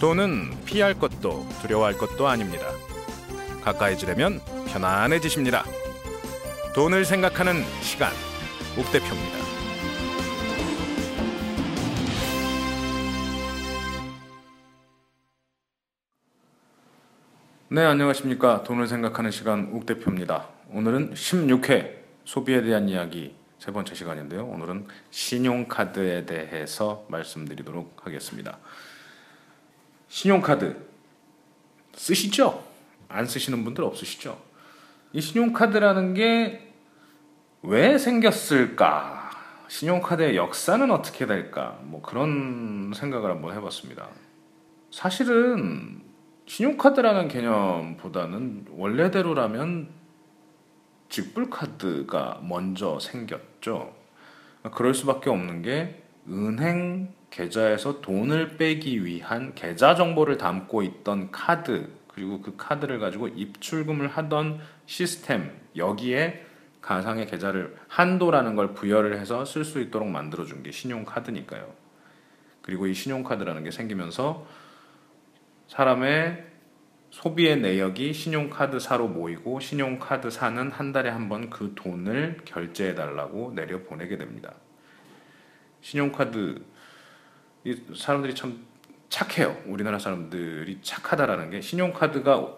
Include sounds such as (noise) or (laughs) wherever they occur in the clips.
돈은 피할 것도 두려워할 것도 아닙니다. 가까이 지려면 편안해지십니다. 돈을 생각하는 시간, 옥 대표입니다. 네, 안녕하십니까. 돈을 생각하는 시간 옥 대표입니다. 오늘은 16회 소비에 대한 이야기 세 번째 시간인데요. 오늘은 신용카드에 대해서 말씀드리도록 하겠습니다. 신용카드 쓰시죠? 안 쓰시는 분들 없으시죠? 이 신용카드라는 게 왜 생겼을까? 신용카드의 역사는 어떻게 될까? 뭐 그런 생각을 한번 해봤습니다. 사실은 신용카드라는 개념보다는 원래대로라면 직불카드가 먼저 생겼죠. 그럴 수밖에 없는 게 은행 계좌에서 돈을 빼기 위한 계좌 정보를 담고 있던 카드 그리고 그 카드를 가지고 입출금을 하던 시스템 여기에 가상의 계좌를 한도라는 걸 부여를 해서 쓸 수 있도록 만들어 준 게 신용카드니까요. 그리고 이 신용카드라는 게 생기면서 사람의 소비의 내역이 신용카드사로 모이고 신용카드사는 한 달에 한 번 그 돈을 결제해 달라고 내려 보내게 됩니다. 신용카드 이 사람들이 참 착해요. 우리나라 사람들이 착하다라는 게 신용카드가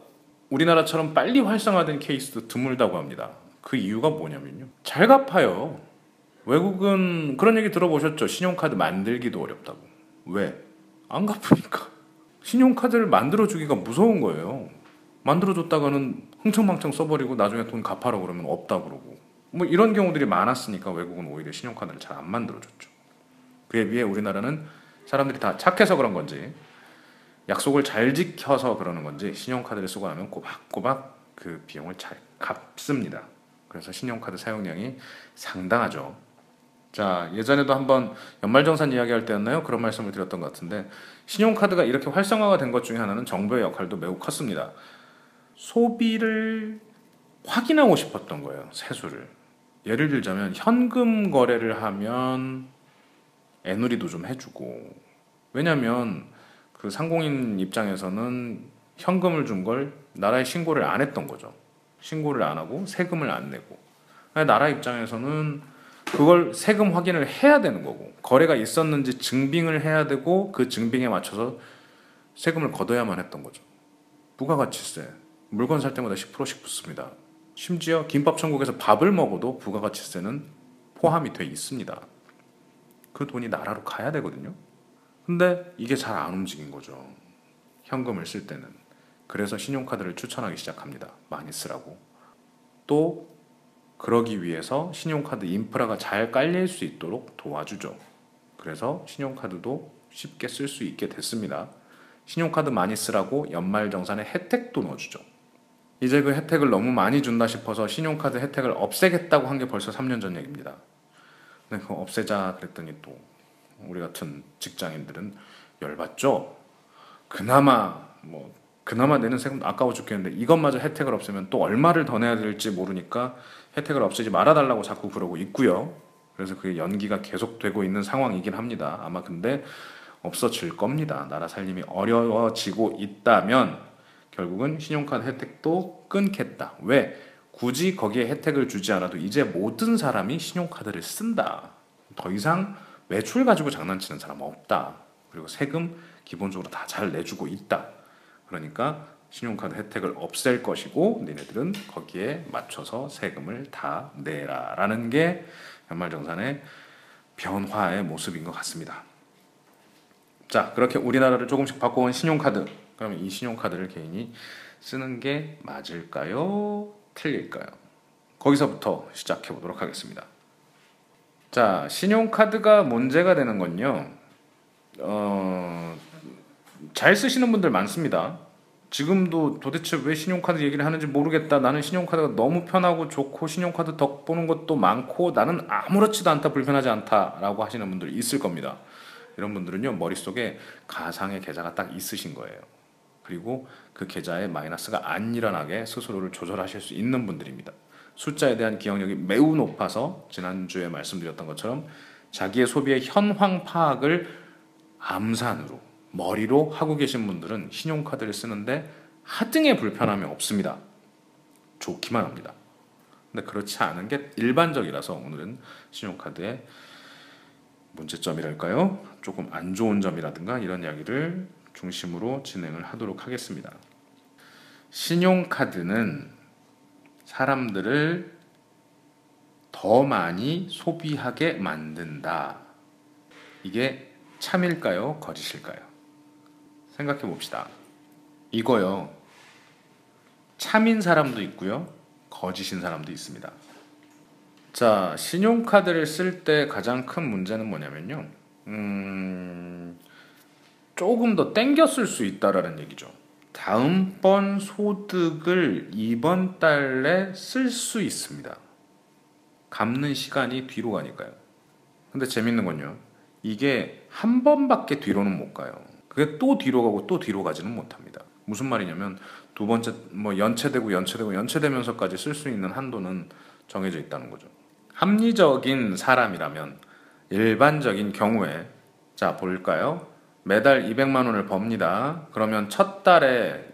우리나라처럼 빨리 활성화된 케이스도 드물다고 합니다. 그 이유가 뭐냐면요. 잘 갚아요. 외국은 그런 얘기 들어보셨죠? 신용카드 만들기도 어렵다고. 왜? 안 갚으니까. 신용카드를 만들어주기가 무서운 거예요. 만들어줬다가는 흥청망청 써버리고 나중에 돈 갚아라 그러면 없다 그러고. 뭐 이런 경우들이 많았으니까 외국은 오히려 신용카드를 잘 안 만들어줬죠. 그에 비해 우리나라는 사람들이 다 착해서 그런 건지 약속을 잘 지켜서 그러는 건지 신용카드를 쓰고 나면 꼬박꼬박 그 비용을 잘 갚습니다. 그래서 신용카드 사용량이 상당하죠. 자, 예전에도 한번 연말정산 이야기할 때였나요? 그런 말씀을 드렸던 것 같은데 신용카드가 이렇게 활성화가 된 것 중에 하나는 정부의 역할도 매우 컸습니다. 소비를 확인하고 싶었던 거예요. 세수를. 예를 들자면 현금 거래를 하면 애누리도 좀 해주고 왜냐하면 그 상공인 입장에서는 현금을 준 걸 나라에 신고를 안 했던 거죠. 신고를 안 하고 세금을 안 내고 나라 입장에서는 그걸 세금 확인을 해야 되는 거고 거래가 있었는지 증빙을 해야 되고 그 증빙에 맞춰서 세금을 걷어야만 했던 거죠. 부가가치세 물건 살 때마다 10%씩 붙습니다. 심지어 김밥 천국에서 밥을 먹어도 부가가치세는 포함이 돼 있습니다. 그 돈이 나라로 가야 되거든요. 근데 이게 잘 안 움직인 거죠. 현금을 쓸 때는. 그래서 신용카드를 추천하기 시작합니다. 많이 쓰라고. 또 그러기 위해서 신용카드 인프라가 잘 깔릴 수 있도록 도와주죠. 그래서 신용카드도 쉽게 쓸 수 있게 됐습니다. 신용카드 많이 쓰라고 연말정산에 혜택도 넣어주죠. 이제 그 혜택을 너무 많이 준다 싶어서 신용카드 혜택을 없애겠다고 한 게 벌써 3년 전 얘기입니다. 근데 그 없애자 그랬더니 또 우리 같은 직장인들은 열받죠. 그나마 뭐 그나마 내는 세금 아까워 죽겠는데 이것마저 혜택을 없애면 또 얼마를 더 내야 될지 모르니까 혜택을 없애지 말아달라고 자꾸 그러고 있고요. 그래서 그게 연기가 계속되고 있는 상황이긴 합니다. 아마 근데 없어질 겁니다. 나라 살림이 어려워지고 있다면 결국은 신용카드 혜택도 끊겠다. 왜? 굳이 거기에 혜택을 주지 않아도 이제 모든 사람이 신용카드를 쓴다. 더 이상 외출 가지고 장난치는 사람 없다. 그리고 세금 기본적으로 다 잘 내주고 있다. 그러니까 신용카드 혜택을 없앨 것이고 니네들은 거기에 맞춰서 세금을 다 내라라는 게 연말정산의 변화의 모습인 것 같습니다. 자 그렇게 우리나라를 조금씩 바꿔온 신용카드 그러면 이 신용카드를 개인이 쓰는 게 맞을까요? 틀릴까요? 거기서부터 시작해 보도록 하겠습니다. 자, 신용카드가 문제가 되는 건요. 어, 잘 쓰시는 분들 많습니다. 지금도 도대체 왜 신용카드 얘기를 하는지 모르겠다. 나는 신용카드가 너무 편하고 좋고 신용카드 덕 보는 것도 많고 나는 아무렇지도 않다 불편하지 않다라고 하시는 분들 있을 겁니다. 이런 분들은요 머릿속에 가상의 계좌가 딱 있으신 거예요. 그리고 그 계좌에 마이너스가 안 일어나게 스스로를 조절하실 수 있는 분들입니다. 숫자에 대한 기억력이 매우 높아서 지난주에 말씀드렸던 것처럼 자기의 소비의 현황 파악을 암산으로 머리로 하고 계신 분들은 신용카드를 쓰는데 하등의 불편함이 없습니다. 좋기만 합니다. 근데 그렇지 않은 게 일반적이라서 오늘은 신용카드의 문제점이랄까요? 조금 안 좋은 점이라든가 이런 이야기를 중심으로 진행을 하도록 하겠습니다. 신용카드는 사람들을 더 많이 소비하게 만든다. 이게 참일까요? 거짓일까요? 생각해 봅시다. 이거요. 참인 사람도 있고요. 거짓인 사람도 있습니다. 자, 신용카드를 쓸 때 가장 큰 문제는 뭐냐면요. 음, 조금 더쓸수 있다라는 얘기죠. 다음번 소득을 이번 달에 쓸 수 있습니다. 갚는 시간이 뒤로 가니까요. 근데 재밌는 건요. 이게 한 번밖에 뒤로는 못 가요. 그게 또 뒤로 가고 또 뒤로 가지는 못합니다. 무슨 말이냐면 두 번째 뭐 연체되고 연체되고 연체되면서까지 쓸 수 있는 한도는 정해져 있다는 거죠. 합리적인 사람이라면 일반적인 경우에 자 볼까요? 매달 200만 원을 법니다. 그러면 첫 달에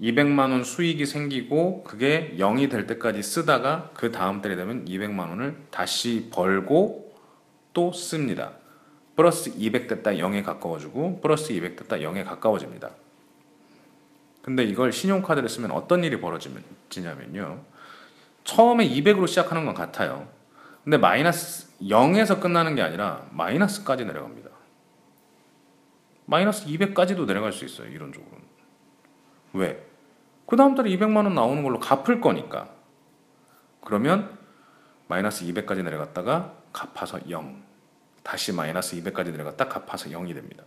200만 원 수익이 생기고 그게 0이 될 때까지 쓰다가 그 다음 달이 되면 200만 원을 다시 벌고 또 씁니다. 플러스 200 됐다 0에 가까워지고 플러스 200 됐다 0에 가까워집니다. 근데 이걸 신용카드를 쓰면 어떤 일이 벌어지냐면요. 처음에 200으로 시작하는 건 같아요. 근데 마이너스 0에서 끝나는 게 아니라 마이너스까지 내려갑니다. 마이너스 200까지도 내려갈 수 있어요. 이론적으로는. 왜? 그 다음 달에 200만 원 나오는 걸로 갚을 거니까. 그러면 마이너스 200까지 내려갔다가 갚아서 0. 다시 마이너스 200까지 내려갔다 갚아서 0이 됩니다.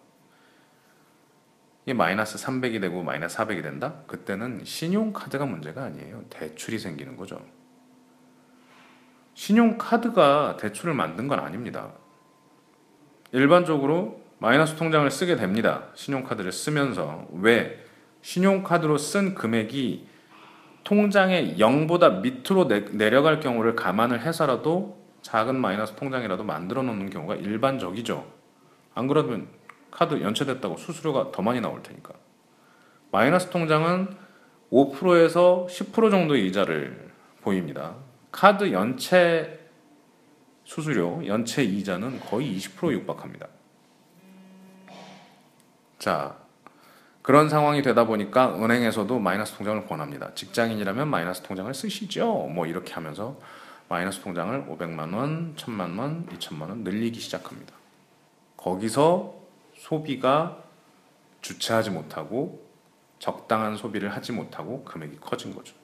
이게 마이너스 300이 되고 마이너스 400이 된다? 그때는 신용카드가 문제가 아니에요. 대출이 생기는 거죠. 신용카드가 대출을 만든 건 아닙니다. 일반적으로 마이너스 통장을 쓰게 됩니다. 신용카드를 쓰면서 왜 신용카드로 쓴 금액이 통장의 0보다 밑으로 내, 려갈 경우를 감안을 해서라도 작은 마이너스 통장이라도 만들어 놓는 경우가 일반적이죠. 안 그러면 카드 연체됐다고 수수료가 더 많이 나올 테니까. 마이너스 통장은 5%에서 10% 정도의 이자를 보입니다. 카드 연체 수수료, 연체 이자는 거의 20% 육박합니다. 자, 그런 상황이 되다 보니까 은행에서도 마이너스 통장을 권합니다. 직장인이라면 마이너스 통장을 쓰시죠. 뭐 이렇게 하면서 마이너스 통장을 500만 원, 1000만 원, 2000만 원 늘리기 시작합니다. 거기서 소비가 주체하지 못하고 적당한 소비를 하지 못하고 금액이 커진 거죠.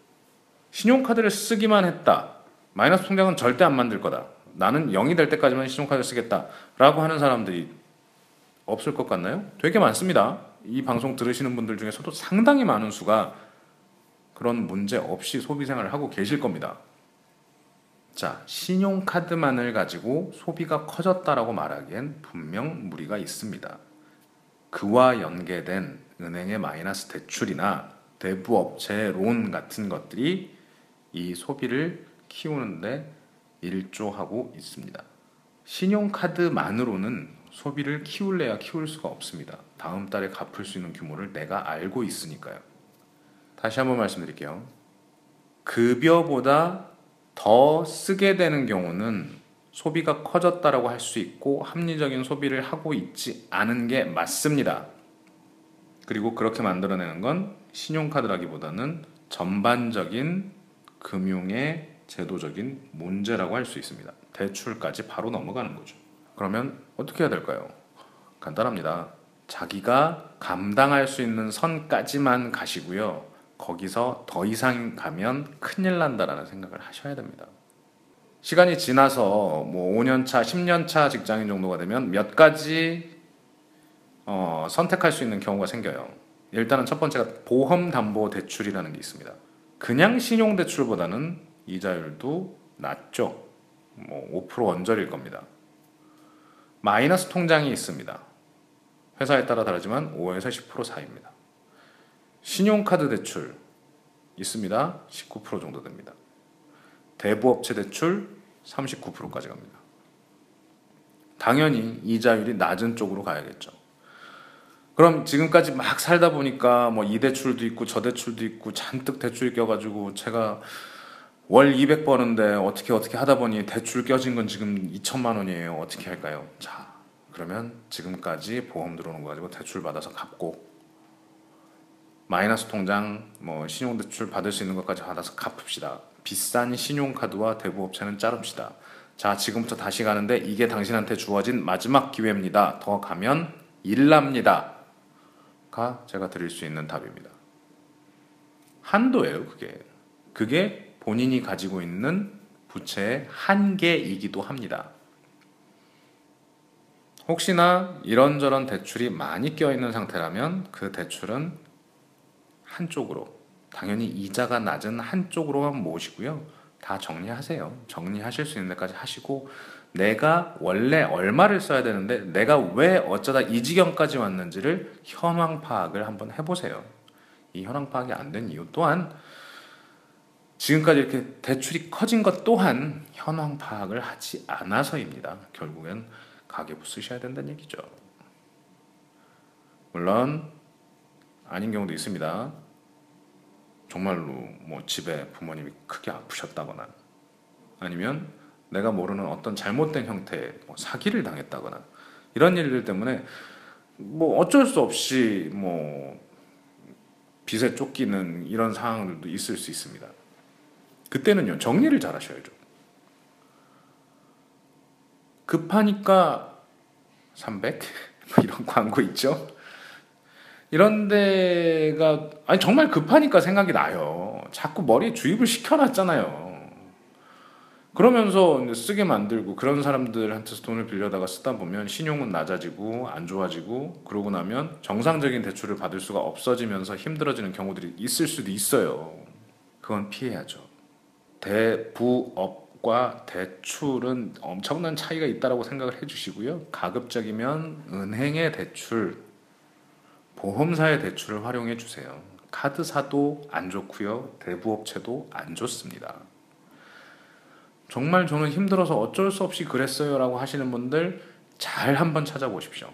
신용카드를 쓰기만 했다. 마이너스 통장은 절대 안 만들 거다. 나는 0이 될 때까지만 신용카드를 쓰겠다. 라고 하는 사람들이 없을 것 같나요? 되게 많습니다. 이 방송 들으시는 분들 중에서도 상당히 많은 수가 그런 문제 없이 소비 생활을 하고 계실 겁니다. 자, 신용카드만을 가지고 소비가 커졌다라고 말하기엔 분명 무리가 있습니다. 그와 연계된 은행의 마이너스 대출이나 대부 업체의 론 같은 것들이 이 소비를 키우는데 일조하고 있습니다. 신용카드만으로는 소비를 키울래야 키울 수가 없습니다. 다음 달에 갚을 수 있는 규모를 내가 알고 있으니까요. 다시 한번 말씀드릴게요. 급여보다 더 쓰게 되는 경우는 소비가 커졌다라고 할 수 있고 합리적인 소비를 하고 있지 않은 게 맞습니다. 그리고 그렇게 만들어내는 건 신용카드라기보다는 전반적인 금융의 제도적인 문제라고 할 수 있습니다. 대출까지 바로 넘어가는 거죠. 그러면 어떻게 해야 될까요? 간단합니다. 자기가 감당할 수 있는 선까지만 가시고요. 거기서 더 이상 가면 큰일 난다라는 생각을 하셔야 됩니다. 시간이 지나서 뭐 5년 차, 10년 차 직장인 정도가 되면 몇 가지 어, 선택할 수 있는 경우가 생겨요. 일단은 첫 번째가 보험 담보 대출이라는 게 있습니다. 그냥 신용 대출보다는 이자율도 낮죠. 뭐5% 언저리일 겁니다. 마이너스 통장이 있습니다. 회사에 따라 다르지만 5에서 10% 사이입니다. 신용카드 대출 있습니다. 19% 정도 됩니다. 대부업체 대출 39%까지 갑니다. 당연히 이자율이 낮은 쪽으로 가야겠죠. 그럼 지금까지 막 살다 보니까 뭐 이 대출도 있고 저 대출도 있고 잔뜩 대출이 껴가지고 제가 월 200 버는데 어떻게 어떻게 하다 보니 대출 껴진 건 지금 2천만 원이에요. 어떻게 할까요? 자, 그러면 지금까지 보험 들어오는 거 가지고 대출 받아서 갚고 마이너스 통장 뭐 신용 대출 받을 수 있는 것까지 받아서 갚읍시다. 비싼 신용카드와 대부업체는 자릅시다. 자, 지금부터 다시 가는데 이게 당신한테 주어진 마지막 기회입니다. 더 가면 일납니다. 가 제가 드릴 수 있는 답입니다. 한도예요, 그게. 그게 본인이 가지고 있는 부채의 한계이기도 합니다. 혹시나 이런저런 대출이 많이 껴있는 상태라면 그 대출은 한쪽으로, 당연히 이자가 낮은 한쪽으로만 모시고요. 다 정리하세요. 정리하실 수 있는 데까지 하시고, 내가 원래 얼마를 써야 되는데, 내가 왜 어쩌다 이 지경까지 왔는지를 현황 파악을 한번 해보세요. 이 현황 파악이 안 된 이유 또한, 지금까지 이렇게 대출이 커진 것 또한 현황 파악을 하지 않아서입니다. 결국엔 가계부 쓰셔야 된다는 얘기죠. 물론 아닌 경우도 있습니다. 정말로 뭐 집에 부모님이 크게 아프셨다거나 아니면 내가 모르는 어떤 잘못된 형태의 뭐 사기를 당했다거나 이런 일들 때문에 뭐 어쩔 수 없이 뭐 빚에 쫓기는 이런 상황들도 있을 수 있습니다. 그때는요 정리를 잘 하셔야죠. 급하니까 300 (laughs) 이런 광고 있죠. 이런 데가 아니 정말 급하니까 생각이 나요. 자꾸 머리에 주입을 시켜놨잖아요. 그러면서 쓰게 만들고 그런 사람들한테서 돈을 빌려다가 쓰다 보면 신용은 낮아지고 안 좋아지고 그러고 나면 정상적인 대출을 받을 수가 없어지면서 힘들어지는 경우들이 있을 수도 있어요. 그건 피해야죠. 대부업과 대출은 엄청난 차이가 있다라고 생각을 해주시고요. 가급적이면 은행의 대출, 보험사의 대출을 활용해 주세요. 카드사도 안 좋고요. 대부업체도 안 좋습니다. 정말 저는 힘들어서 어쩔 수 없이 그랬어요 라고 하시는 분들 잘 한번 찾아보십시오.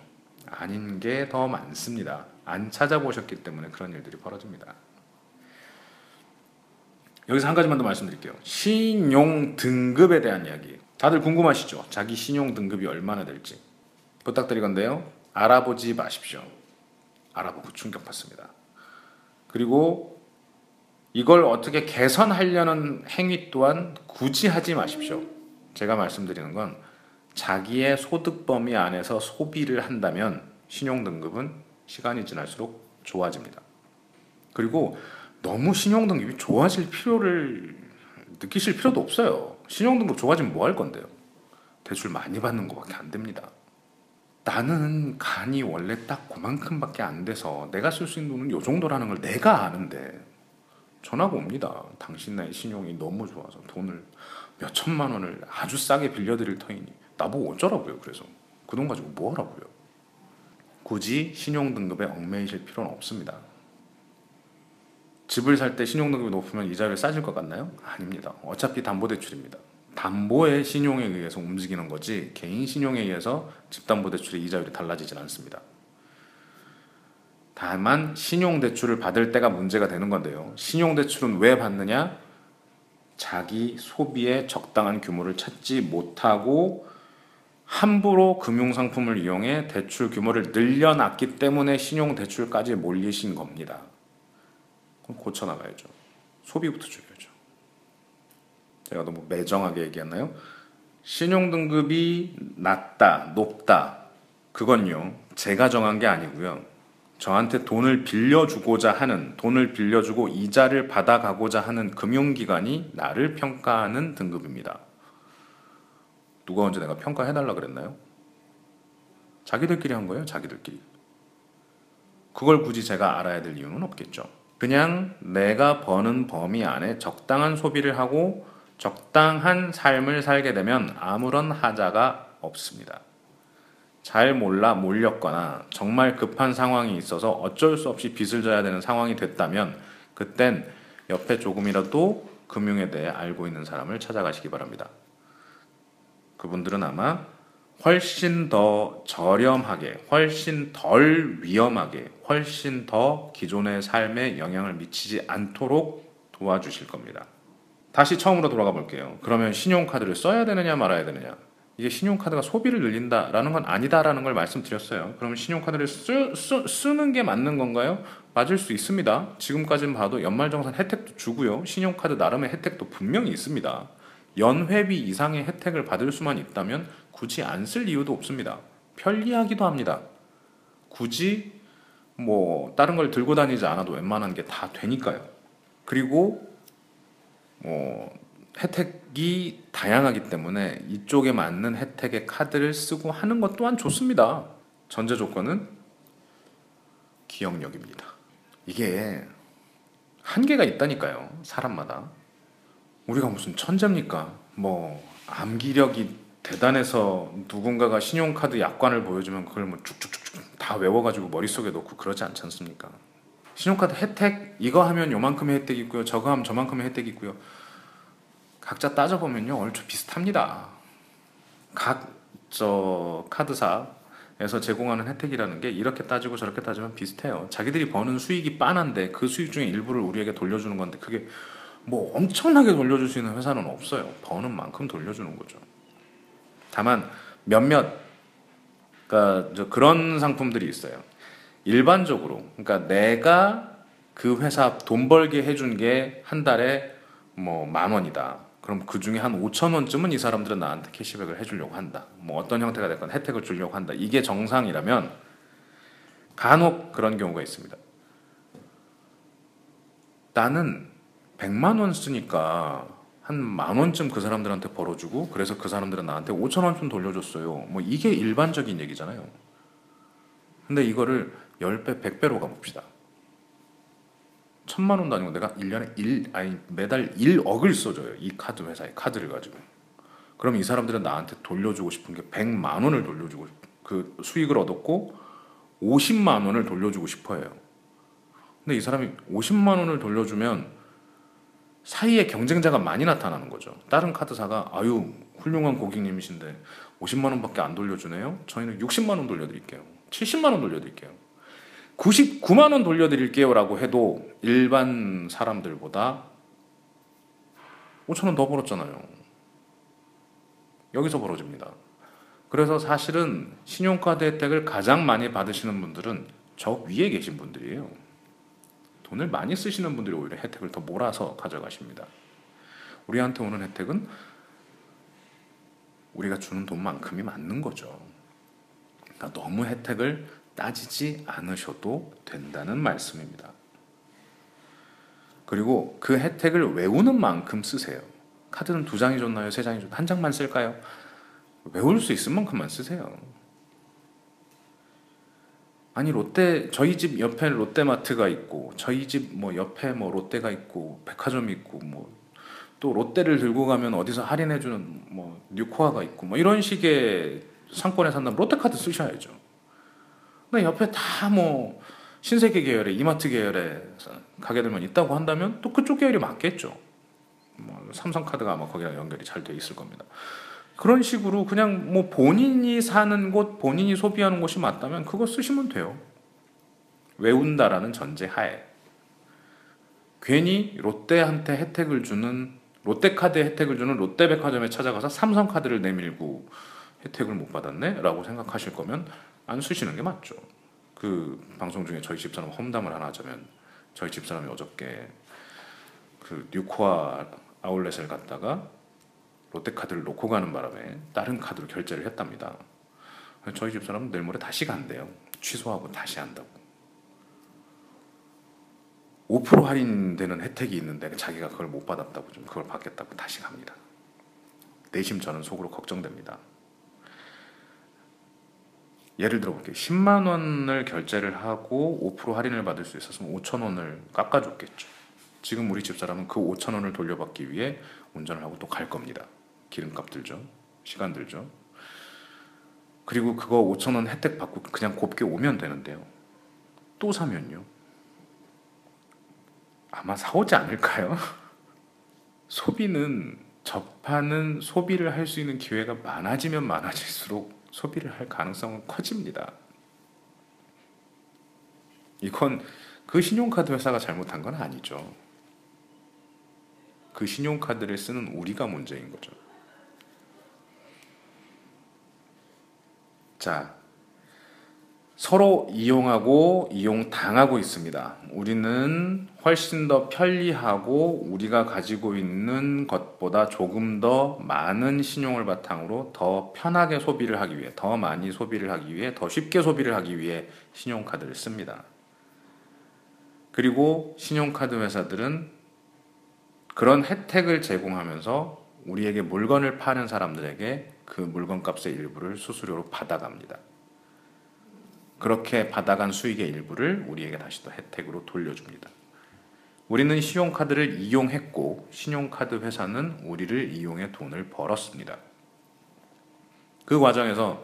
아닌 게 더 많습니다. 안 찾아보셨기 때문에 그런 일들이 벌어집니다. 여기서 한 가지만 더 말씀드릴게요. 신용 등급에 대한 이야기. 다들 궁금하시죠? 자기 신용 등급이 얼마나 될지. 부탁드리건데요. 알아보지 마십시오. 알아보고 충격받습니다. 그리고 이걸 어떻게 개선하려는 행위 또한 굳이 하지 마십시오. 제가 말씀드리는 건 자기의 소득 범위 안에서 소비를 한다면 신용 등급은 시간이 지날수록 좋아집니다. 그리고 너무 신용 등급이 좋아질 필요를 느끼실 필요도 없어요. 신용 등급 좋아지면 뭐 할 건데요? 대출 많이 받는 것밖에 안 됩니다. 나는 간이 원래 딱 그만큼밖에 안 돼서 내가 쓸 수 있는 돈은 요 정도라는 걸 내가 아는데 전화가 옵니다. 당신 나의 신용이 너무 좋아서 돈을 몇 천만 원을 아주 싸게 빌려드릴 터이니 나보고 어쩌라고요. 그래서 그 돈 가지고 뭐 하라고요. 굳이 신용 등급에 얽매이실 필요는 없습니다. 집을 살 때 신용등급이 높으면 이자율이 싸질 것 같나요? 아닙니다. 어차피 담보대출입니다. 담보의 신용에 의해서 움직이는 거지 개인 신용에 의해서 집담보대출의 이자율이 달라지진 않습니다. 다만 신용대출을 받을 때가 문제가 되는 건데요. 신용대출은 왜 받느냐? 자기 소비에 적당한 규모를 찾지 못하고 함부로 금융상품을 이용해 대출 규모를 늘려놨기 때문에 신용대출까지 몰리신 겁니다. 그럼 고쳐 나가야죠. 소비부터 줄여야죠. 제가 너무 매정하게 얘기했나요? 신용 등급이 낮다, 높다. 그건요, 제가 정한 게 아니고요. 저한테 돈을 빌려주고자 하는, 돈을 빌려주고 이자를 받아가고자 하는 금융기관이 나를 평가하는 등급입니다. 누가 언제 내가 평가해달라 그랬나요? 자기들끼리 한 거예요, 자기들끼리. 그걸 굳이 제가 알아야 될 이유는 없겠죠. 그냥 내가 버는 범위 안에 적당한 소비를 하고 적당한 삶을 살게 되면 아무런 하자가 없습니다. 잘 몰라 몰렸거나 정말 급한 상황이 있어서 어쩔 수 없이 빚을 져야 되는 상황이 됐다면 그땐 옆에 조금이라도 금융에 대해 알고 있는 사람을 찾아가시기 바랍니다. 그분들은 아마 훨씬 더 저렴하게, 훨씬 덜 위험하게, 훨씬 더 기존의 삶에 영향을 미치지 않도록 도와주실 겁니다. 다시 처음으로 돌아가 볼게요. 그러면 신용카드를 써야 되느냐 말아야 되느냐? 이게 신용카드가 소비를 늘린다라는 건 아니다라는 걸 말씀드렸어요. 그러면 신용카드를 쓰, 쓰, 쓰는 게 맞는 건가요? 맞을 수 있습니다. 지금까지는 봐도 연말정산 혜택도 주고요. 신용카드 나름의 혜택도 분명히 있습니다. 연회비 이상의 혜택을 받을 수만 있다면 굳이 안 쓸 이유도 없습니다. 편리하기도 합니다. 굳이 뭐 다른 걸 들고 다니지 않아도 웬만한 게 다 되니까요. 그리고 뭐 혜택이 다양하기 때문에 이쪽에 맞는 혜택의 카드를 쓰고 하는 것 또한 좋습니다. 전제 조건은 기억력입니다. 이게 한계가 있다니까요. 사람마다. 우리가 무슨 천재입니까? 뭐 암기력이 대단해서 누군가가 신용카드 약관을 보여주면 그걸 뭐 쭉쭉쭉쭉 다 외워가지고 머릿속에 넣고 그러지 않지 않습니까? 신용카드 혜택 이거 하면 요만큼의 혜택이 있고요. 저거 하면 저만큼의 혜택이 있고요. 각자 따져보면요. 얼추 비슷합니다. 각 저 카드사에서 제공하는 혜택이라는 게 이렇게 따지고 저렇게 따지면 비슷해요. 자기들이 버는 수익이 빤한데 그 수익 중에 일부를 우리에게 돌려주는 건데 그게 뭐 엄청나게 돌려줄 수 있는 회사는 없어요. 버는 만큼 돌려주는 거죠. 다만 몇몇 그러니까 그런 상품들이 있어요. 일반적으로 그러니까 내가 그 회사 돈 벌게 해준 게 한 달에 뭐 만 원이다. 그럼 그 중에 한 5천 원쯤은 이 사람들은 나한테 캐시백을 해주려고 한다. 뭐 어떤 형태가 됐건 혜택을 주려고 한다. 이게 정상이라면 간혹 그런 경우가 있습니다. 나는 100만 원 쓰니까 한 만 원쯤 그 사람들한테 벌어주고 그래서 그 사람들은 나한테 5천 원쯤 돌려줬어요. 뭐 이게 일반적인 얘기잖아요. 근데 이거를 10배, 100배로 가봅시다. 천만 원도 아니고 내가 1년에 1 아니 매달 1억을 써줘요. 이 카드 회사에 카드를 가지고. 그럼 이 사람들은 나한테 돌려주고 싶은 게 100만 원을 돌려주고 그 수익을 얻었고 50만 원을 돌려주고 싶어해요. 근데 이 사람이 50만 원을 돌려주면 사이에 경쟁자가 많이 나타나는 거죠. 다른 카드사가 아유 훌륭한 고객님이신데 50만 원밖에 안 돌려주네요. 저희는 60만 원 돌려드릴게요. 70만 원 돌려드릴게요. 99만 원 돌려드릴게요라고 해도 일반 사람들보다 5천 원 더 벌었잖아요. 여기서 벌어집니다. 그래서 사실은 신용카드 혜택을 가장 많이 받으시는 분들은 저 위에 계신 분들이에요. 돈을 많이 쓰시는 분들이 오히려 혜택을 더 몰아서 가져가십니다. 우리한테 오는 혜택은 우리가 주는 돈만큼이 맞는 거죠. 그러니까 너무 혜택을 따지지 않으셔도 된다는 말씀입니다. 그리고 그 혜택을 외우는 만큼 쓰세요. 카드는 두 장이 좋나요? 세 장이 좋나요? 한 장만 쓸까요? 외울 수 있을 만큼만 쓰세요. 아니 롯데 저희 집 옆에 롯데마트가 있고 저희 집 뭐 옆에 뭐 롯데가 있고 백화점이 있고 뭐 또 롯데를 들고 가면 어디서 할인해 주는 뭐 뉴코아가 있고 뭐 이런 식의 상권에 산다면 롯데카드 쓰셔야죠. 근데 옆에 다 뭐 신세계 계열의 이마트 계열의 가게들만 있다고 한다면 또 그쪽 계열이 맞겠죠. 뭐 삼성카드가 아마 거기랑 연결이 잘 돼 있을 겁니다. 그런 식으로 그냥 뭐 본인이 사는 곳, 본인이 소비하는 곳이 맞다면 그거 쓰시면 돼요. 외운다라는 전제 하에. 괜히 롯데한테 혜택을 주는 롯데카드에 혜택을 주는 롯데백화점에 찾아가서 삼성카드를 내밀고 혜택을 못 받았네? 라고 생각하실 거면 안 쓰시는 게 맞죠. 그 방송 중에 저희 집사람 험담을 하나 하자면 저희 집사람이 어저께 그 뉴코아 아울렛을 갔다가 롯데카드를 놓고 가는 바람에 다른 카드로 결제를 했답니다. 저희 집사람은 내일 모레 다시 간대요. 취소하고 다시 한다고. 5% 할인되는 혜택이 있는데 자기가 그걸 못 받았다고 좀 그걸 받겠다고 다시 갑니다. 내심 저는 속으로 걱정됩니다. 예를 들어 볼게요. 10만 원을 결제를 하고 5% 할인을 받을 수 있었으면 5천 원을 깎아줬겠죠. 지금 우리 집사람은 그 5천 원을 돌려받기 위해 운전을 하고 또 갈 겁니다. 기름값 들죠. 시간 들죠. 그리고 그거 5천 원 혜택 받고 그냥 곱게 오면 되는데요. 또 사면요. 아마 사오지 않을까요? (laughs) 소비는 접하는 소비를 할 수 있는 기회가 많아지면 많아질수록 소비를 할 가능성은 커집니다. 이건 그 신용카드 회사가 잘못한 건 아니죠. 그 신용카드를 쓰는 우리가 문제인 거죠. 자, 서로 이용하고 이용당하고 있습니다. 우리는 훨씬 더 편리하고 우리가 가지고 있는 것보다 조금 더 많은 신용을 바탕으로 더 편하게 소비를 하기 위해, 더 많이 소비를 하기 위해, 더 쉽게 소비를 하기 위해 신용카드를 씁니다. 그리고 신용카드 회사들은 그런 혜택을 제공하면서 우리에게 물건을 파는 사람들에게 그 물건 값의 일부를 수수료로 받아갑니다. 그렇게 받아간 수익의 일부를 우리에게 다시 또 혜택으로 돌려줍니다. 우리는 신용카드를 이용했고 신용카드 회사는 우리를 이용해 돈을 벌었습니다. 그 과정에서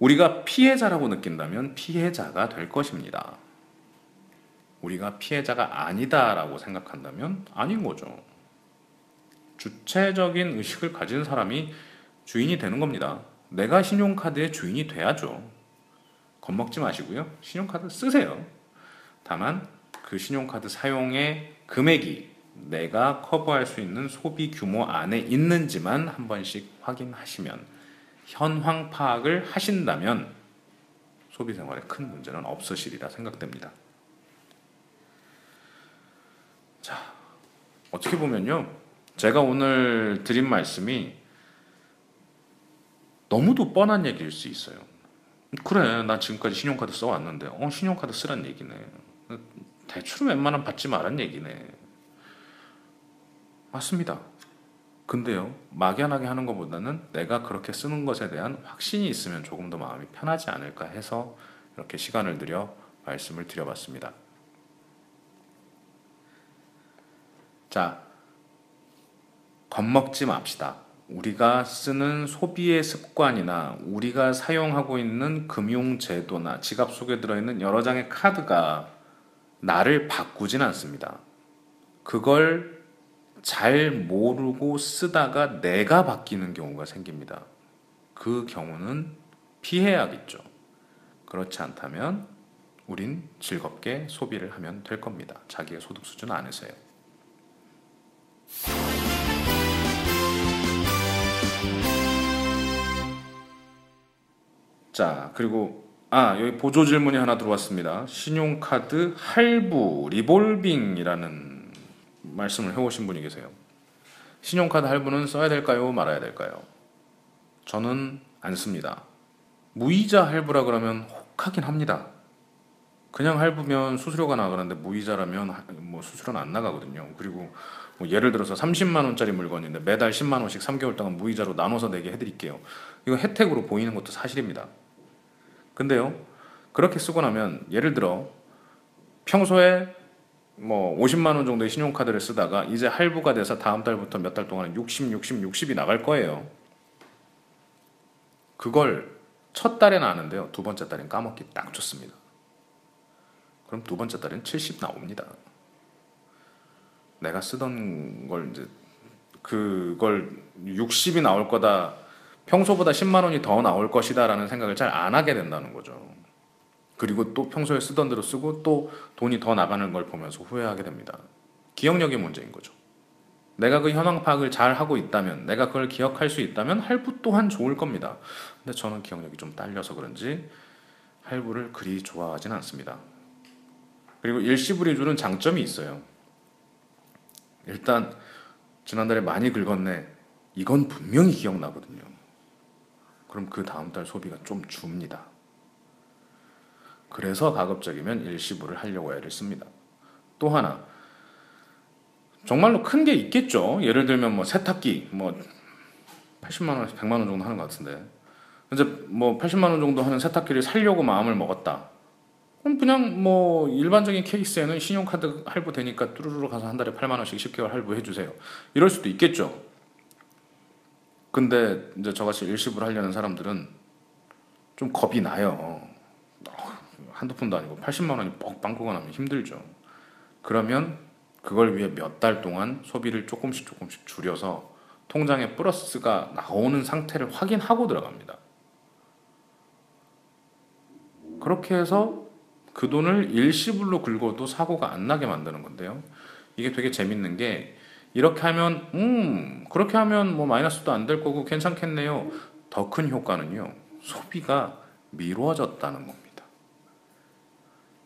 우리가 피해자라고 느낀다면 피해자가 될 것입니다. 우리가 피해자가 아니다라고 생각한다면 아닌 거죠. 주체적인 의식을 가진 사람이 주인이 되는 겁니다. 내가 신용카드의 주인이 돼야죠. 겁먹지 마시고요. 신용카드 쓰세요. 다만 그 신용카드 사용의 금액이 내가 커버할 수 있는 소비 규모 안에 있는지만 한 번씩 확인하시면 현황 파악을 하신다면 소비 생활에 큰 문제는 없으시리라 생각됩니다. 자, 어떻게 보면요. 제가 오늘 드린 말씀이 너무도 뻔한 얘기일 수 있어요. 그래, 나 지금까지 신용카드 써왔는데, 어, 신용카드 쓰란 얘기네. 대출은 웬만하면 받지 말란 얘기네. 맞습니다. 근데요, 막연하게 하는 것보다는 내가 그렇게 쓰는 것에 대한 확신이 있으면 조금 더 마음이 편하지 않을까 해서 이렇게 시간을 들여 말씀을 드려봤습니다. 자, 겁먹지 맙시다. 우리가 쓰는 소비의 습관이나 우리가 사용하고 있는 금융제도나 지갑 속에 들어있는 여러 장의 카드가 나를 바꾸진 않습니다. 그걸 잘 모르고 쓰다가 내가 바뀌는 경우가 생깁니다. 그 경우는 피해야겠죠. 그렇지 않다면 우린 즐겁게 소비를 하면 될 겁니다. 자기의 소득 수준 안에서요. 자, 그리고 아, 여기 보조 질문이 하나 들어왔습니다. 신용카드 할부 리볼빙이라는 말씀을 해오신 분이 계세요. 신용카드 할부는 써야 될까요? 말아야 될까요? 저는 안 씁니다. 무이자 할부라 그러면 혹하긴 합니다. 그냥 할부면 수수료가 나가는데 무이자라면 뭐 수수료는 안 나가거든요. 그리고 뭐 예를 들어서 30만 원짜리 물건인데 매달 10만 원씩 3개월 동안 무이자로 나눠서 내게 해드릴게요. 이거 혜택으로 보이는 것도 사실입니다. 근데요, 그렇게 쓰고 나면 예를 들어 평소에 뭐 50만 원 정도의 신용카드를 쓰다가 이제 할부가 돼서 다음 달부터 몇 달 동안은 60, 60, 60이 나갈 거예요. 그걸 첫 달에는 아는데요. 두 번째 달엔 까먹기 딱 좋습니다. 그럼 두 번째 달엔 70 나옵니다. 내가 쓰던 걸 이제 그걸 60이 나올 거다. 평소보다 10만 원이 더 나올 것이다라는 생각을 잘 안 하게 된다는 거죠. 그리고 또 평소에 쓰던 대로 쓰고 또 돈이 더 나가는 걸 보면서 후회하게 됩니다. 기억력의 문제인 거죠. 내가 그 현황 파악을 잘 하고 있다면, 내가 그걸 기억할 수 있다면 할부 또한 좋을 겁니다. 근데 저는 기억력이 좀 딸려서 그런지 할부를 그리 좋아하진 않습니다. 그리고 일시불이 주는 장점이 있어요. 일단 지난달에 많이 긁었네. 이건 분명히 기억나거든요. 그럼 그 다음 달 소비가 좀 줍니다. 그래서 가급적이면 일시불을 하려고 애를 씁니다. 또 하나 정말로 큰 게 있겠죠. 예를 들면 뭐 세탁기 뭐 80만 원, 100만 원 정도 하는 것 같은데 이제 뭐 80만 원 정도 하는 세탁기를 살려고 마음을 먹었다. 그럼 그냥 뭐 일반적인 케이스에는 신용카드 할부 되니까 뚜루루루 가서 한 달에 8만 원씩 10개월 할부 해 주세요. 이럴 수도 있겠죠. 근데 이제 저같이 일시불 하려는 사람들은 좀 겁이 나요. 한두 푼도 아니고 80만 원이 뻑 빵꾸가 나면 힘들죠. 그러면 그걸 위해 몇 달 동안 소비를 조금씩 조금씩 줄여서 통장에 플러스가 나오는 상태를 확인하고 들어갑니다. 그렇게 해서 그 돈을 일시불로 긁어도 사고가 안 나게 만드는 건데요. 이게 되게 재밌는 게 이렇게 하면 음 그렇게 하면 뭐 마이너스도 안 될 거고 괜찮겠네요. 더 큰 효과는요. 소비가 미뤄졌다는 겁니다.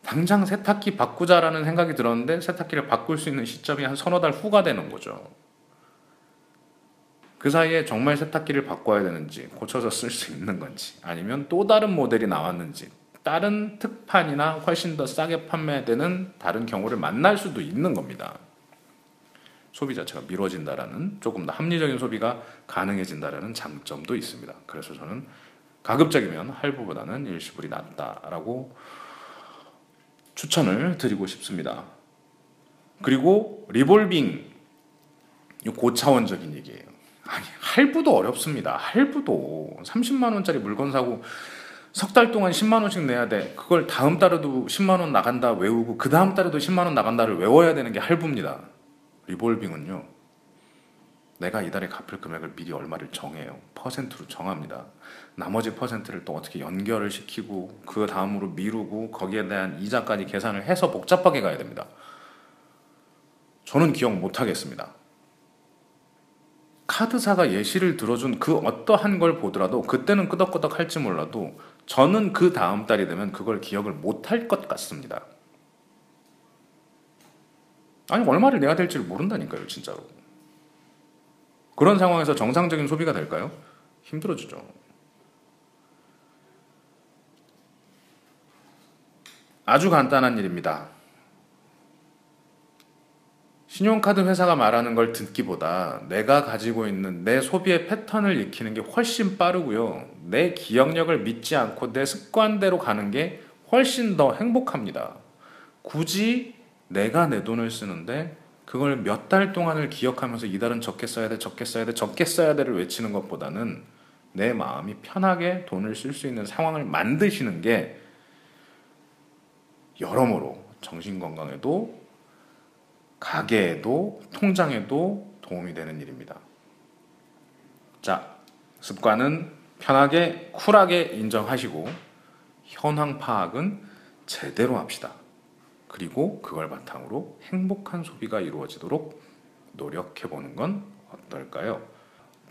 당장 세탁기 바꾸자라는 생각이 들었는데 세탁기를 바꿀 수 있는 시점이 한 서너 달 후가 되는 거죠. 그 사이에 정말 세탁기를 바꿔야 되는지 고쳐서 쓸 수 있는 건지 아니면 또 다른 모델이 나왔는지 다른 특판이나 훨씬 더 싸게 판매되는 다른 경우를 만날 수도 있는 겁니다. 소비 자체가 미뤄진다라는 조금 더 합리적인 소비가 가능해진다라는 장점도 있습니다. 그래서 저는 가급적이면 할부보다는 일시불이 낫다라고 추천을 드리고 싶습니다. 그리고 리볼빙 이 고차원적인 얘기예요. 아니 할부도 어렵습니다. 할부도 30만 원짜리 물건 사고 석 달 동안 10만 원씩 내야 돼. 그걸 다음 달에도 10만 원 나간다 외우고 그 다음 달에도 10만 원 나간다를 외워야 되는 게 할부입니다. 리볼빙은요. 내가 이달에 갚을 금액을 미리 얼마를 정해요. 퍼센트로 정합니다. 나머지 퍼센트를 또 어떻게 연결을 시키고 그 다음으로 미루고 거기에 대한 이자까지 계산을 해서 복잡하게 가야 됩니다. 저는 기억 못 하겠습니다. 카드사가 예시를 들어준 그 어떠한 걸 보더라도 그때는 끄덕끄덕 할지 몰라도 저는 그 다음 달이 되면 그걸 기억을 못 할 것 같습니다. 아니 얼마를 내야 될지를 모른다니까요, 진짜로. 그런 상황에서 정상적인 소비가 될까요? 힘들어지죠. 아주 간단한 일입니다. 신용카드 회사가 말하는 걸 듣기보다 내가 가지고 있는 내 소비의 패턴을 익히는 게 훨씬 빠르고요. 내 기억력을 믿지 않고 내 습관대로 가는 게 훨씬 더 행복합니다. 굳이 내가 내 돈을 쓰는데 그걸 몇 달 동안을 기억하면서 이달은 적게 써야 돼, 적게 써야 돼, 적게 써야 돼를 외치는 것보다는 내 마음이 편하게 돈을 쓸 수 있는 상황을 만드시는 게 여러모로 정신 건강에도 가게에도 통장에도 도움이 되는 일입니다. 자, 습관은 편하게 쿨하게 인정하시고 현황 파악은 제대로 합시다. 그리고 그걸 바탕으로 행복한 소비가 이루어지도록 노력해 보는 건 어떨까요?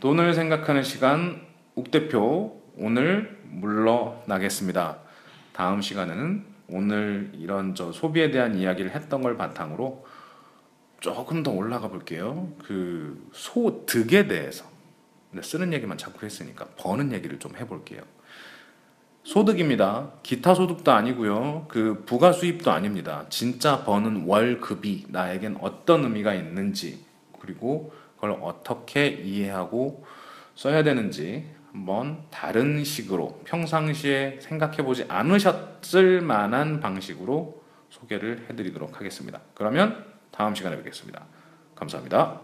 돈을 생각하는 시간 욱 대표 오늘 물러나겠습니다. 다음 시간에는 오늘 이런 저 소비에 대한 이야기를 했던 걸 바탕으로 조금 더 올라가 볼게요. 그 소득에 대해서 쓰는 얘기만 자꾸 했으니까 버는 얘기를 좀 해볼게요. 소득입니다. 기타 소득도 아니고요. 그 부가 수입도 아닙니다. 진짜 버는 월급이 나에겐 어떤 의미가 있는지 그리고 그걸 어떻게 이해하고 써야 되는지 한번 다른 식으로 평상시에 생각해 보지 않으셨을 만한 방식으로 소개를 해 드리도록 하겠습니다. 그러면 다음 시간에 뵙겠습니다. 감사합니다.